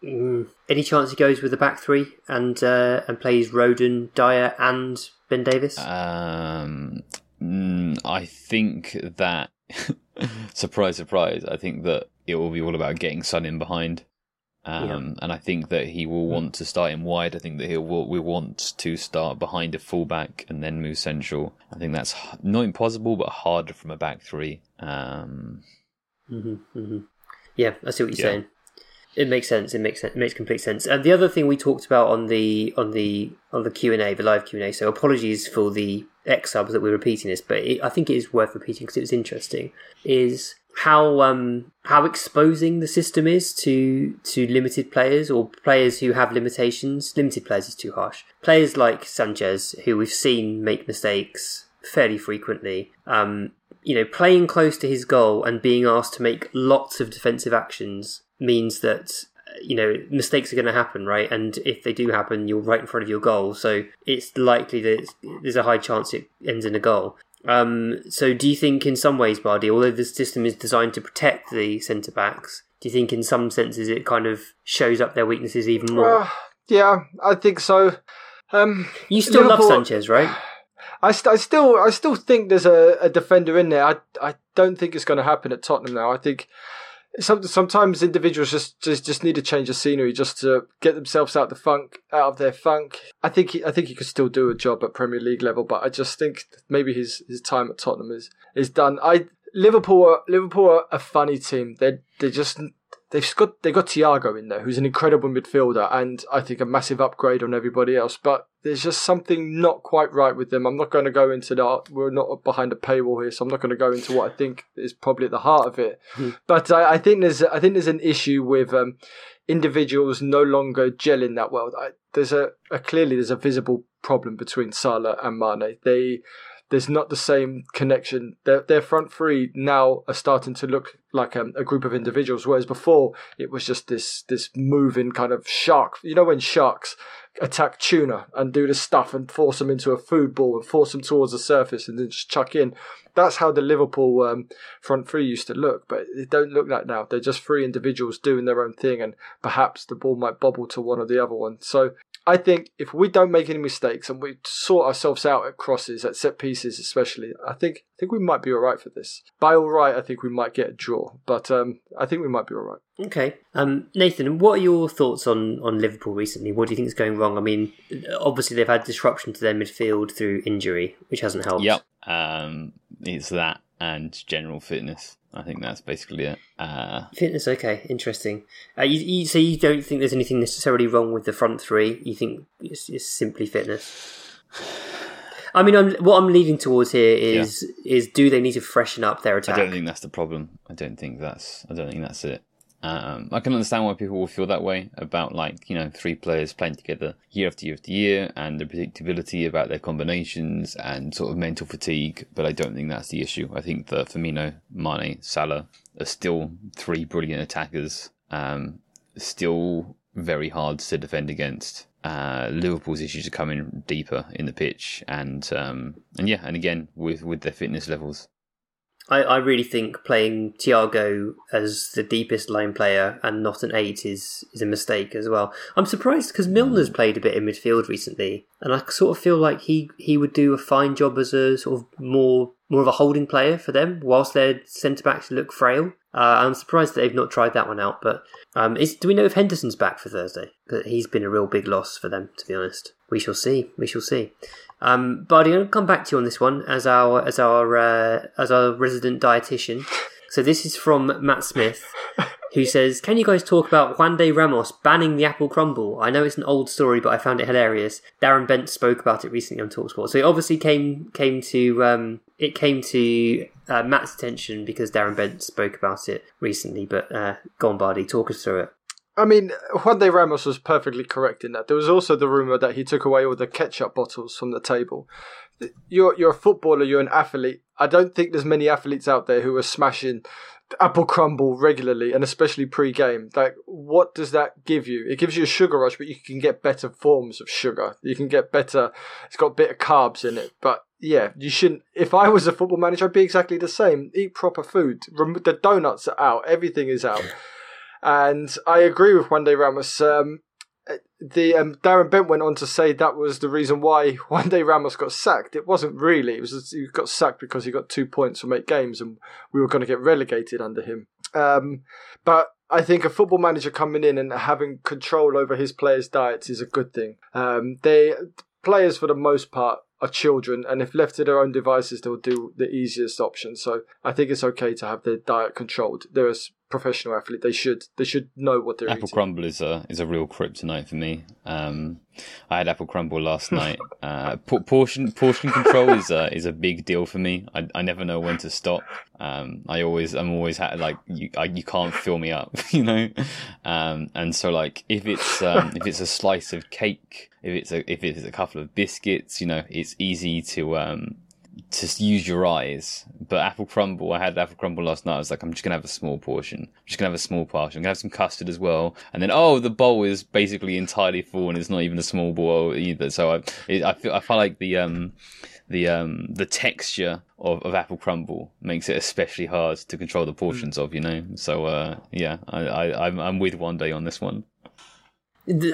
mm. any chance he goes with the back three and uh, and plays Rodon, Dier, and Ben Davies? Um, mm, I think that (laughs) surprise, surprise. I think that it will be all about getting Son in behind. Um, yeah. And I think that he will want to start him wide. I think that he will, will want to start behind a fullback and then move central. I think that's not impossible, but harder from a back three. Um, mm-hmm, mm-hmm. Yeah, I see what you're yeah. saying. It makes sense. It makes sense. It makes complete sense. And the other thing we talked about on the on the on the Q and A, the live Q and A. So apologies for the X subs that we're repeating this, but it, I think it is worth repeating because it was interesting. Is how um how exposing the system is to to limited players or players who have limitations. Limited players is too harsh. Players like Sanchez, who we've seen make mistakes fairly frequently. Um, you know, playing close to his goal and being asked to make lots of defensive actions means that you know mistakes are going to happen right and if they do happen you're right in front of your goal so it's likely that there's a high chance it ends in a goal um, so, do you think, in some ways, Bardi, although the system is designed to protect the centre backs, do you think, in some senses, it kind of shows up their weaknesses even more? Uh, yeah, I think so. Um, you still Liverpool, love Sanchez, right? I, st- I still, I still think there's a, a defender in there. I, I don't think it's going to happen at Tottenham now. I think some, sometimes individuals just, just just need to change the scenery just to get themselves out the funk, out of their funk. I think he, I think he could still do a job at Premier League level, but I just think maybe his, his time at Tottenham is is done. I Liverpool are, Liverpool are a funny team. They they just they've got they got Thiago in there, who's an incredible midfielder, and I think a massive upgrade on everybody else. But there's just something not quite right with them. I'm not going to go into that. We're not behind a paywall here, so I'm not going to go into what I think is probably at the heart of it. Mm. But I, I, think there's I think there's an issue with um, individuals no longer gelling that well. I, there's a, a clearly there's a visible problem between Salah and Mane. They there's not the same connection. Their, their front three now are starting to look like a, a, group of individuals, whereas before it was just this this moving kind of shark. You know when sharks attack tuna and do the stuff and force them into a food ball and force them towards the surface and then just chuck in. That's how the Liverpool um, front three used to look, but it don't look like now. They're just three individuals doing their own thing, and perhaps the ball might bobble to one or the other one. So I think if we don't make any mistakes and we sort ourselves out at crosses, at set pieces especially, I think I think we might be all right for this. By all right, I think we might get a draw, but um, I think we might be all right. Okay, um, Nathan, what are your thoughts on on Liverpool recently? What do you think is going wrong? I mean, obviously they've had disruption to their midfield through injury, which hasn't helped. Yep, um, it's that and general fitness. I think that's basically it. Uh, Fitness, okay, interesting. Uh, you, you, so you don't think there's anything necessarily wrong with the front three? You think it's, it's simply fitness? I mean, I'm, what I'm leading towards here is yeah. is do they need to freshen up their attack? I don't think that's the problem. I don't think that's I don't think that's it. Um, I can understand why people will feel that way about like you know three players playing together year after year after year and the predictability about their combinations and sort of mental fatigue. But I don't think that's the issue. I think that Firmino, Mane, Salah are still three brilliant attackers Um, still very hard to defend against. Uh, Liverpool's issues are coming deeper in the pitch, and um, and yeah, and again with with their fitness levels. I, I really think playing Thiago as the deepest line player and not an eight is is a mistake as well. I'm surprised because Milner's played a bit in midfield recently, and I sort of feel like he, he would do a fine job as a sort of more more of a holding player for them, whilst their centre backs look frail. Uh, I'm surprised they've not tried that one out. But um, is, do we know if Henderson's back for Thursday? He's been a real big loss for them, to be honest. We shall see. We shall see. Um, but I'm going to come back to you on this one as our as our uh, as our resident dietitian. So this is from Matt Smith, who says, "Can you guys talk about Juande Ramos banning the apple crumble? I know it's an old story, but I found it hilarious. Darren Bent spoke about it recently on Talksport, so it obviously came came to um, it came to uh, Matt's attention because Darren Bent spoke about it recently. But uh, go on, Bardi, talk us through it." I mean, Juande Ramos was perfectly correct in that. There was also the rumor that he took away all the ketchup bottles from the table. You're you're a footballer, you're an athlete. I don't think there's many athletes out there who are smashing apple crumble regularly and especially pre-game. Like, what does that give you? It gives you a sugar rush, but you can get better forms of sugar. You can get better. It's got a bit of carbs in it, but yeah, you shouldn't. If I was a football manager, I'd be exactly the same. Eat proper food. The donuts are out. Everything is out. And I agree with Juande Ramos. Um, the um, Darren Bent went on to say that was the reason why (laughs) Juande Ramos got sacked. It wasn't really. It was he got sacked because he got two points from eight games, and we were going to get relegated under him. Um, but I think a football manager coming in and having control over his players' diets is a good thing. Um, they players for the most part are children, and if left to their own devices, they'll do the easiest option. So I think it's okay to have their diet controlled. They're a professional athlete. They should they should know what they're apple eating. crumble is a is a real kryptonite for me. Um, I had apple crumble last (laughs) night. Uh, portion portion control is a is a big deal for me. I, I never know when to stop. Um, I always I'm always ha- like you I, you can't fill me up, (laughs) you know. Um, and so like if it's um, if it's a slice of cake, if it's a if it's a couple of biscuits, you know, it's easy to um to use your eyes. But apple crumble, I had apple crumble last night. I was like, I'm just gonna have a small portion. I'm just gonna have a small portion. I'm gonna have some custard as well. And then, oh, the bowl is basically entirely full, and it's not even a small bowl either. So I, it, I feel, I feel like the um, the um, the texture of, of apple crumble makes it especially hard to control the portions mm. of. You know. So uh, yeah, I, I I'm, I'm with Juande on this one.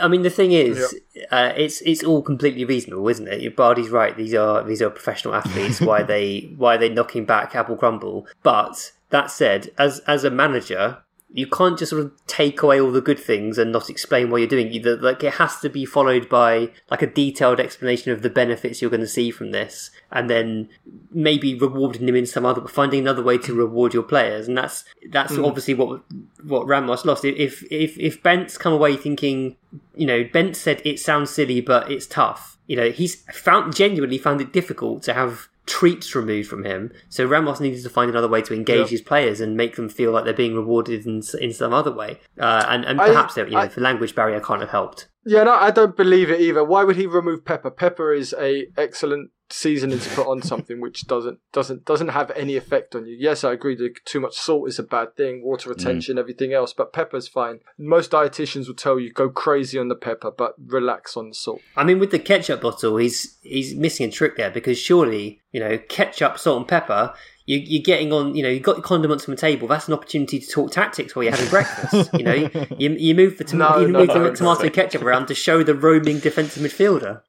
I mean, the thing is, yep. uh, it's it's all completely reasonable, isn't it? Your Bardi's right; these are these are professional athletes. why (laughs) they why are they knocking back Apple Crumble? But that said, as as a manager, you can't just sort of take away all the good things and not explain what you're doing. Either like it has to be followed by like a detailed explanation of the benefits you're going to see from this, and then maybe rewarding them in some other, finding another way to reward your players. And that's that's mm. obviously what what Ramos lost. If if if Bent's come away thinking, you know, Bent said it sounds silly, but it's tough. You know, he's found genuinely found it difficult to have treats removed from him. So Ramos needed to find another way to engage yep. his players and make them feel like they're being rewarded in, in some other way. Uh, and, and perhaps I, you know, I, the language barrier can't have helped. Yeah, no, I don't believe it either. Why would he remove pepper? Pepper is a excellent seasoning to put on (laughs) something which doesn't doesn't doesn't have any effect on you. Yes, I agree that too much salt is a bad thing, water mm. retention, mm. everything else, but pepper's fine. Most dietitians will tell you go crazy on the pepper, but relax on the salt. I mean, with the ketchup bottle, he's he's missing a trick there because surely you know ketchup, salt, and pepper you, you're getting on, you know, you've got your condiments from the table. That's an opportunity to talk tactics while you're having breakfast. (laughs) You know, you, you move the, tom- no, you no, move no, the tomato ketchup around to show the roaming defensive midfielder.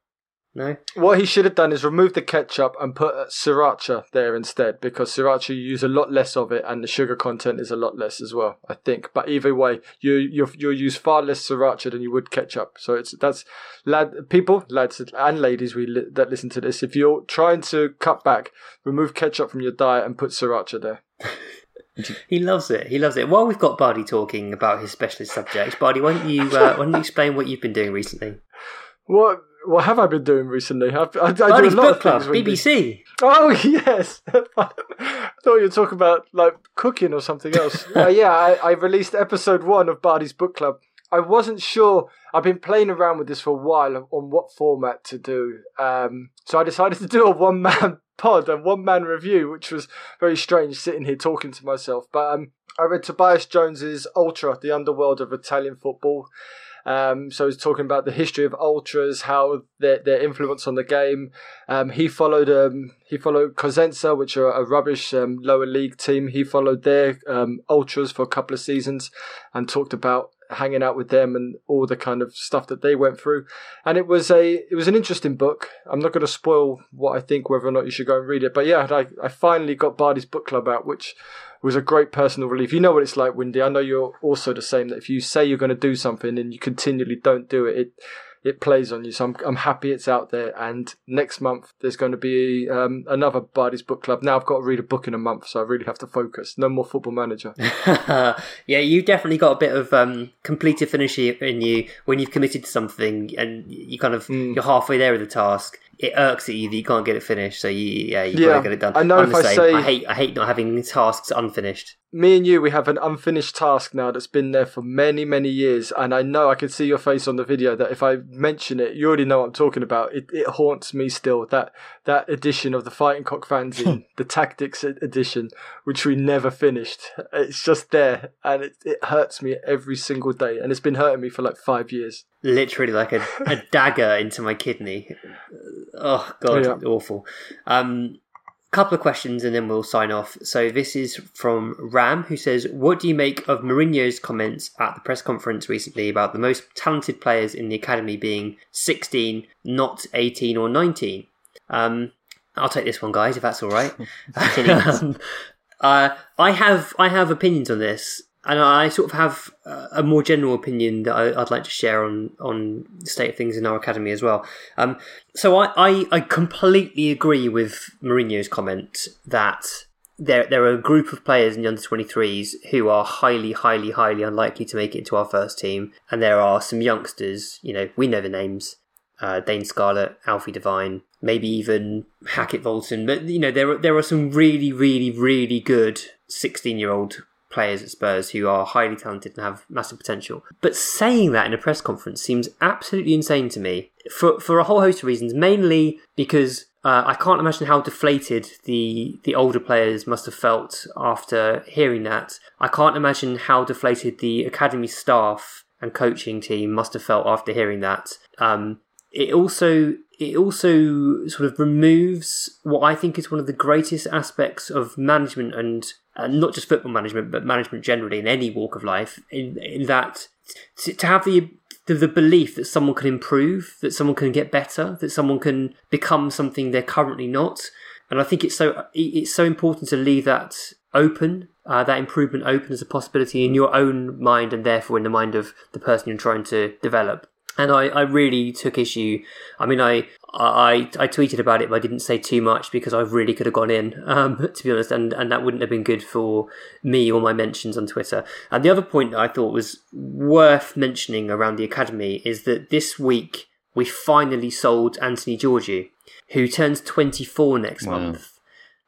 No. What he should have done is remove the ketchup and put sriracha there instead, because sriracha you use a lot less of it, and the sugar content is a lot less as well. I think. But either way, you you you use far less sriracha than you would ketchup. So it's that's lad people, lads and ladies we li- that listen to this. If you're trying to cut back, remove ketchup from your diet and put sriracha there. (laughs) he loves it. He loves it. While we've got Bardi talking about his specialist subjects, Bardi, why don't you uh, why don't you explain what you've been doing recently? What what have I been doing recently? I've, I, I do a lot of Club, BBC. Oh (laughs) yes, I thought you were talking about like cooking or something else. (laughs) uh, yeah, I, I released episode one of Bardi's Book Club. I wasn't sure. I've been playing around with this for a while on what format to do. Um, so I decided to do a one man (laughs) pod and one man review, which was very strange sitting here talking to myself. But um, I read Tobias Jones's Ultra, the underworld of Italian football. Um, so he's talking about the history of ultras, how their their influence on the game. Um, he followed um, he followed Cosenza, which are a rubbish um, lower league team. He followed their um, ultras for a couple of seasons and talked about hanging out with them and all the kind of stuff that they went through. And it was a it was an interesting book. I'm not going to spoil what I think, whether or not you should go and read it. But yeah, I, I finally got Bardi's book club out, which was a great personal relief. You know what it's like, Windy. I know you're also the same. That if you say you're going to do something and you continually don't do it, it it plays on you. So I'm I'm happy it's out there. And next month there's going to be um, another Bardi's Book Club. Now I've got to read a book in a month, so I really have to focus. No more Football Manager. (laughs) yeah, you definitely got a bit of um, completed finish in you when you've committed to something and you kind of Mm. you're halfway there with the task. It irks at you that you can't get it finished, so you yeah you Yeah, gotta get it done. I know I'm if I say- I hate I hate not having tasks unfinished. Me and you, we have an unfinished task now that's been there for many, many years. And I know I can see your face on the video that if I mention it, you already know what I'm talking about. It, it haunts me still. That that edition of the Fighting Cock fanzine, (laughs) the Tactics edition, which we never finished. It's just there, and it, it hurts me every single day. And it's been hurting me for like five years. literally like a, a dagger into my kidney. Oh god, Yeah. awful. Um, couple of questions and then we'll sign off. So this is from Ram who says, "What do you make of Mourinho's comments at the press conference recently about the most talented players in the academy being 16, not 18 or 19?" Um, I'll take this one, guys, if that's all right. (laughs) um, (laughs) uh, I have I have opinions on this, and I sort of have a more general opinion that I, I'd like to share on on the state of things in our academy as well. Um, so I, I I completely agree with Mourinho's comment that there there are a group of players in the under 23s who are highly highly highly unlikely to make it into our first team, and there are some youngsters. You know, we know the names. Uh, Dane Scarlett, Alfie Devine, maybe even Hackett Volton, but you know there are, there are some really really really good 16 year old players at Spurs who are highly talented and have massive potential. But saying that in a press conference seems absolutely insane to me for for a whole host of reasons. Mainly because uh, I can't imagine how deflated the the older players must have felt after hearing that. I can't imagine how deflated the academy staff and coaching team must have felt after hearing that. Um, it also it also sort of removes what I think is one of the greatest aspects of management and uh, not just football management, but management generally in any walk of life. In, in that to, to have the, the the belief that someone can improve, that someone can get better, that someone can become something they're currently not. And I think it's so it's so important to leave that open, uh, that improvement open as a possibility in your own mind, and therefore in the mind of the person you're trying to develop and I, I really took issue. I mean, I, I I tweeted about it, but I didn't say too much because I really could have gone in, (laughs) um, to be honest, and, and that wouldn't have been good for me or my mentions on Twitter. And the other point that I thought was worth mentioning around the academy is that this week we finally sold Anthony Georgiou, who turns 24 next Wow. month.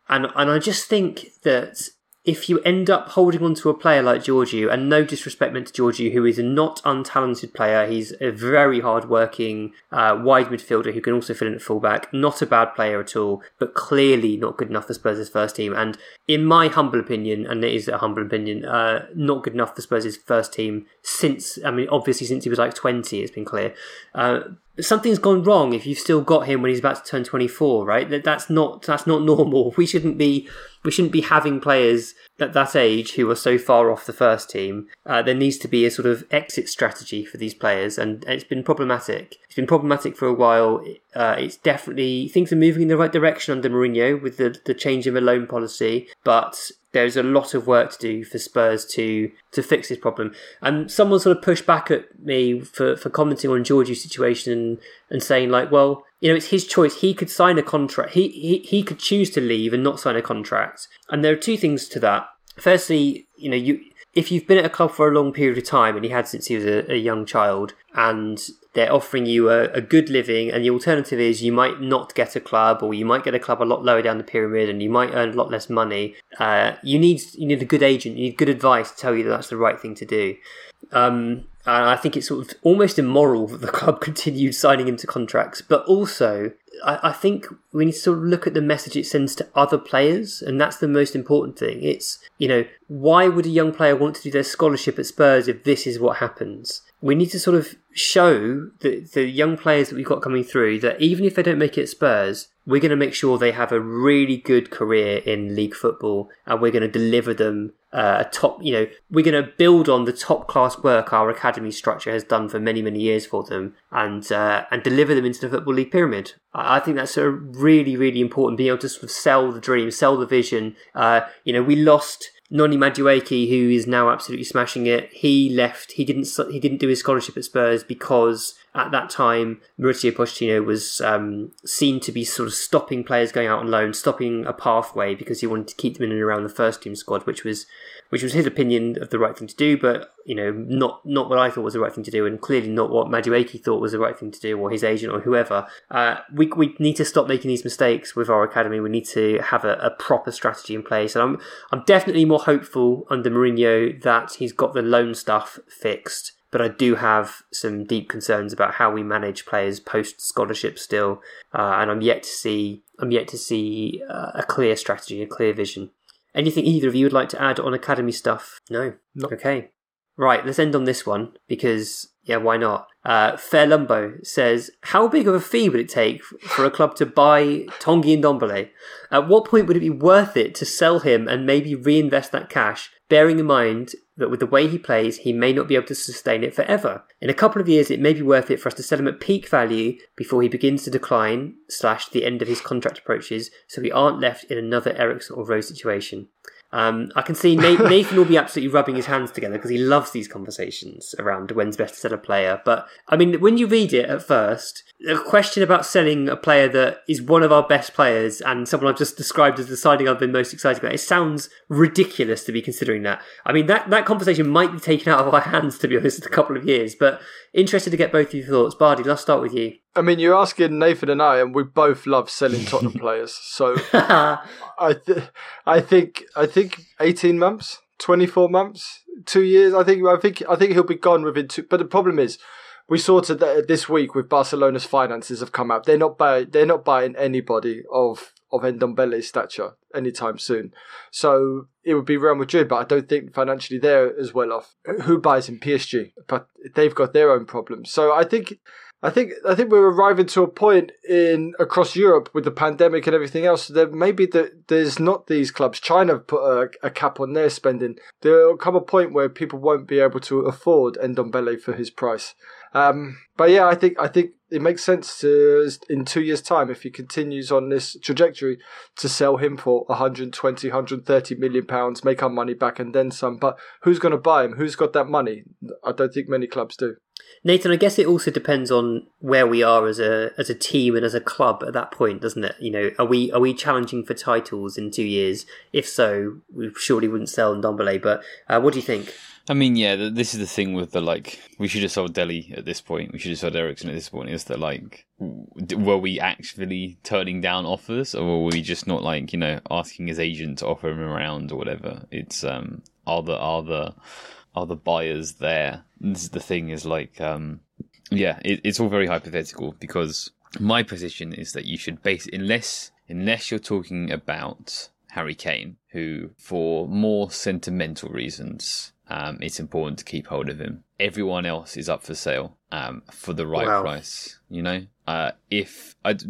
And and I just think that if you end up holding on to a player like Georgiou, and no disrespect meant to Georgiou, who is a not untalented player, he's a very hard-working uh, wide midfielder who can also fill in at fullback. Not a bad player at all, but clearly not good enough for Spurs' first team. And in my humble opinion, and it is a humble opinion, uh, not good enough for Spurs' first team since, I mean, obviously since he was like 20, it's been clear. Uh, something's gone wrong if you've still got him when he's about to turn 24 right? That that's not that's not normal. (laughs) We shouldn't be we shouldn't be having players at that age who are so far off the first team. Uh, there needs to be a sort of exit strategy for these players and it's been problematic. It's been problematic for a while. Uh, it's definitely things are moving in the right direction under Mourinho with the, the change in the loan policy but there's a lot of work to do for Spurs to to fix this problem. And someone sort of pushed back at me for, for commenting on Georgiou's situation and, and saying like, well, you know, it's his choice. He could sign a contract. He, he he could choose to leave and not sign a contract. And there are two things to that. Firstly, you know, you if you've been at a club for a long period of time, and he had since he was a, a young child, and they're offering you a, a good living, and the alternative is you might not get a club, or you might get a club a lot lower down the pyramid, and you might earn a lot less money. Uh, you need you need a good agent, you need good advice to tell you that that's the right thing to do. Um, and I think it's sort of almost immoral that the (laughs) club continued signing him to contracts. But also, I, I think we need to sort of look at the message it sends to other players, and that's the most important thing. It's, you know, why would a young player want to do their scholarship at Spurs if this is what happens? We need to sort of show the, the young players that we've got coming through that even if they don't make it Spurs, we're going to make sure they have a really good career in league football and we're going to deliver them uh, a top, you know, we're going to build on the top class work our academy structure has done for many, many years for them and, uh, and deliver them into the Football League pyramid. I, I think that's a really, really important being able to sort of sell the dream, sell the vision. Uh, you know, we lost Noni Madueke, who is now absolutely smashing it, he left. He didn't. He didn't do his scholarship at Spurs because at that time Mauricio Pochettino was um, seen to be sort of stopping players going out on loan, stopping a pathway because he wanted to keep them in and around the first team squad, which was which was his opinion of the right thing to do, but you know, not not what I thought was the right thing to do, and clearly not what Madueke thought was the right thing to do, or his agent, or whoever. Uh, we we need to stop making these mistakes with our academy. We need to have a, a proper strategy in place, and I'm I'm definitely more hopeful under Mourinho that he's got the loan stuff fixed. But I do have some deep concerns about how we manage players post scholarship still, uh, and I'm yet to see I'm yet to see uh, a clear strategy, a clear vision. Anything either of you would like to add on academy stuff? No. No. Okay. Right, let's end on this one because yeah, why not? Uh, Fair Lumbo says, "How big of a fee would it take for a club to buy Tanguy Ndombele? At what point would it be worth it to sell him and maybe reinvest that cash, bearing in mind that with the way he plays, he may not be able to sustain it forever? In a couple of years, it may be worth it for us to sell him at peak value before he begins to decline slash the end of his contract approaches, so we aren't left in another Eriksen or Rose situation." Um, I can see Nathan, (laughs) Nathan will be absolutely rubbing his hands together because he loves these conversations around when's best to sell a player. But I mean, when you read it at first, a question about selling a player that is one of our best players and someone I've just described as the signing I've been most excited about, it sounds ridiculous to be considering that. I mean, that, that conversation might be taken out of our (laughs) hands, to be honest, in a couple of years. But interested to get both of your thoughts. Bardi, let's start with you. I mean, you're asking Nathan and I, and we both love selling Tottenham (laughs) players. So (laughs) I, th- I think, I think eighteen months, twenty four months, two years. I think, I think, I think he'll be gone within two. But the problem is, we saw to that this week with Barcelona's finances have come out. They're not buying. They're not buying anybody of of Ndombele's stature anytime soon. So it would be Real Madrid, but I don't think financially they're as well off. Who buys in PSG? But they've got their own problems. So I think I think I think we're arriving to a point in across Europe with the pandemic and everything else that maybe that there's not these clubs. China put a, a cap on their spending. There will come a point where people won't be able to afford Ndombele for his price. Um, but yeah, I think I think it makes sense to in two years' time if he continues on this trajectory to sell him for 120, 130 million pounds, make our money back and then some. But who's going to buy him? Who's got that money? I don't think many clubs do. Nathan, I guess it also depends on where we are as a as a team and as a club at that point, doesn't it? You know, are we are we challenging for titles in two years? If so, we surely wouldn't sell Ndombele. But uh, what do you think? I mean, yeah, th- this is the thing with the like. We should have sold Dele at this point. We should have sold Eriksen at this point. Is that like, were we actually turning down offers, or were we just not like you know asking his agent to offer him around or whatever? It's um, are the are the are the buyers there? This is the thing. Is like, um, yeah, it, it's all very hypothetical because my position is that you should base unless unless you're talking about Harry Kane, who for more sentimental reasons um, it's important to keep hold of him. Everyone else is up for sale um, for the right Wow. price. You know, uh, if I'd,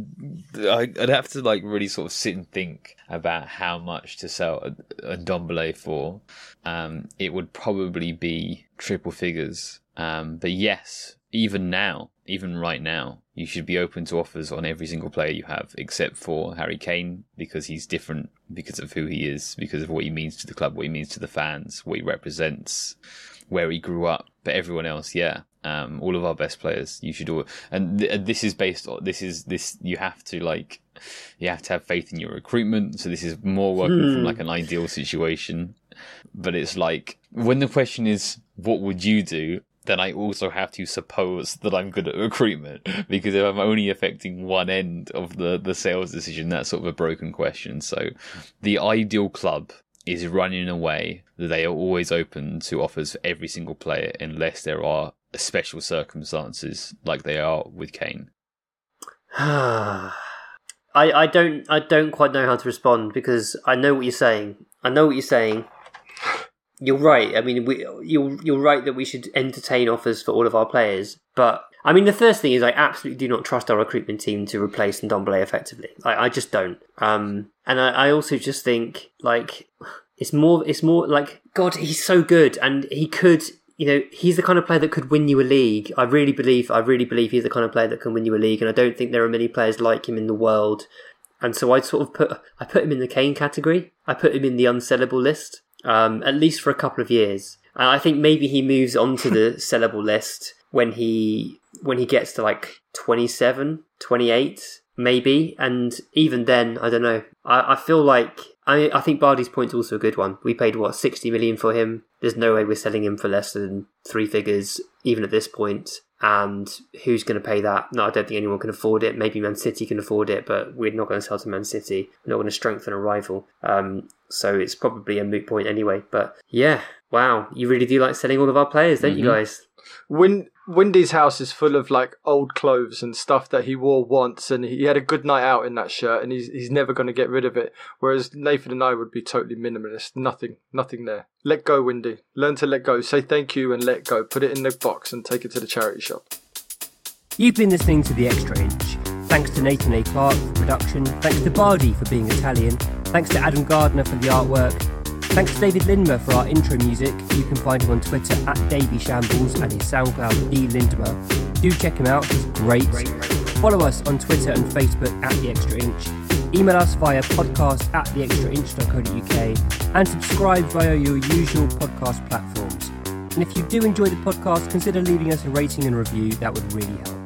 I'd have to like really sort of sit and think about how much to sell a, a Dombele for. Um, it would probably be triple figures. Um, but yes, even now, even right now, you should be open to offers on every single player you have, except for Harry Kane, because he's different because of who he is, because of what he means to the club, what he means to the fans, what he represents, where he grew up. But everyone else, yeah, um, all of our best players, you should all. And th- this is based on this is this you have to like you have to have faith in your recruitment. So this is more working from like an ideal situation. But it's like when the question is, what would you do? Then I also have to suppose that I'm good at recruitment (laughs) because if I'm only affecting one end of the, the sales decision, that's sort of a broken question. So the ideal club is running in a way that they are always open to offers for every single player unless there are special circumstances like they are with Kane. (sighs) I, I don't I don't quite know how to respond because I know what you're saying. I know what you're saying. You're right. I mean, we, you're you're right that we should entertain offers for all of our players. But I mean, the first thing is I absolutely do not trust our recruitment team to replace Ndombele effectively. I, I just don't. Um, and I, I also just think like it's more it's more like God, he's so good, and he could you know, he's the kind of player that could win you a league. I really believe, I really believe he's the kind of player that can win you a league, and I don't think there are many players like him in the world. And so I'd sort of put, I put him in the Kane category. I put him in the unsellable list, um, at least for a couple of years. And I think maybe he moves onto the (laughs) sellable list when he, when he gets to like 27, 28, maybe. And even then, I don't know. I, I feel like I, I think Bardi's point's also a good one. We paid what sixty million for him. There's no way we're selling him for less than three figures, even at this point. And who's going to pay that? No, I don't think anyone can afford it. Maybe Man City can afford it, but we're not going to sell to Man City. We're not going to strengthen a rival. Um, so it's probably a moot point anyway. But yeah, wow, you really do like selling all of our players, don't mm-hmm. you guys? Windy's house is full of like old clothes and stuff that he wore once, and he had a good night out in that shirt, and he's he's never going to get rid of it. Whereas Nathan and I would be totally minimalist. Nothing, nothing there. Let go, Windy. Learn to let go. Say thank you and let go. Put it in the box and take it to the charity shop. You've been listening to the Extra Inch. Thanks to Nathan A. Clark for production. Thanks to Bardi for being Italian. Thanks to Adam Gardner for the artwork. Thanks to David Lindmer for our intro music. You can find him on Twitter at Davy Shambles and his SoundCloud D Lindmer. Do check him out, he's great. Follow us on Twitter and Facebook at The Extra Inch. Email us via podcast at theextrainch.co.uk and subscribe via your usual podcast platforms. And if you do enjoy the podcast, consider leaving us a rating and review, that would really help.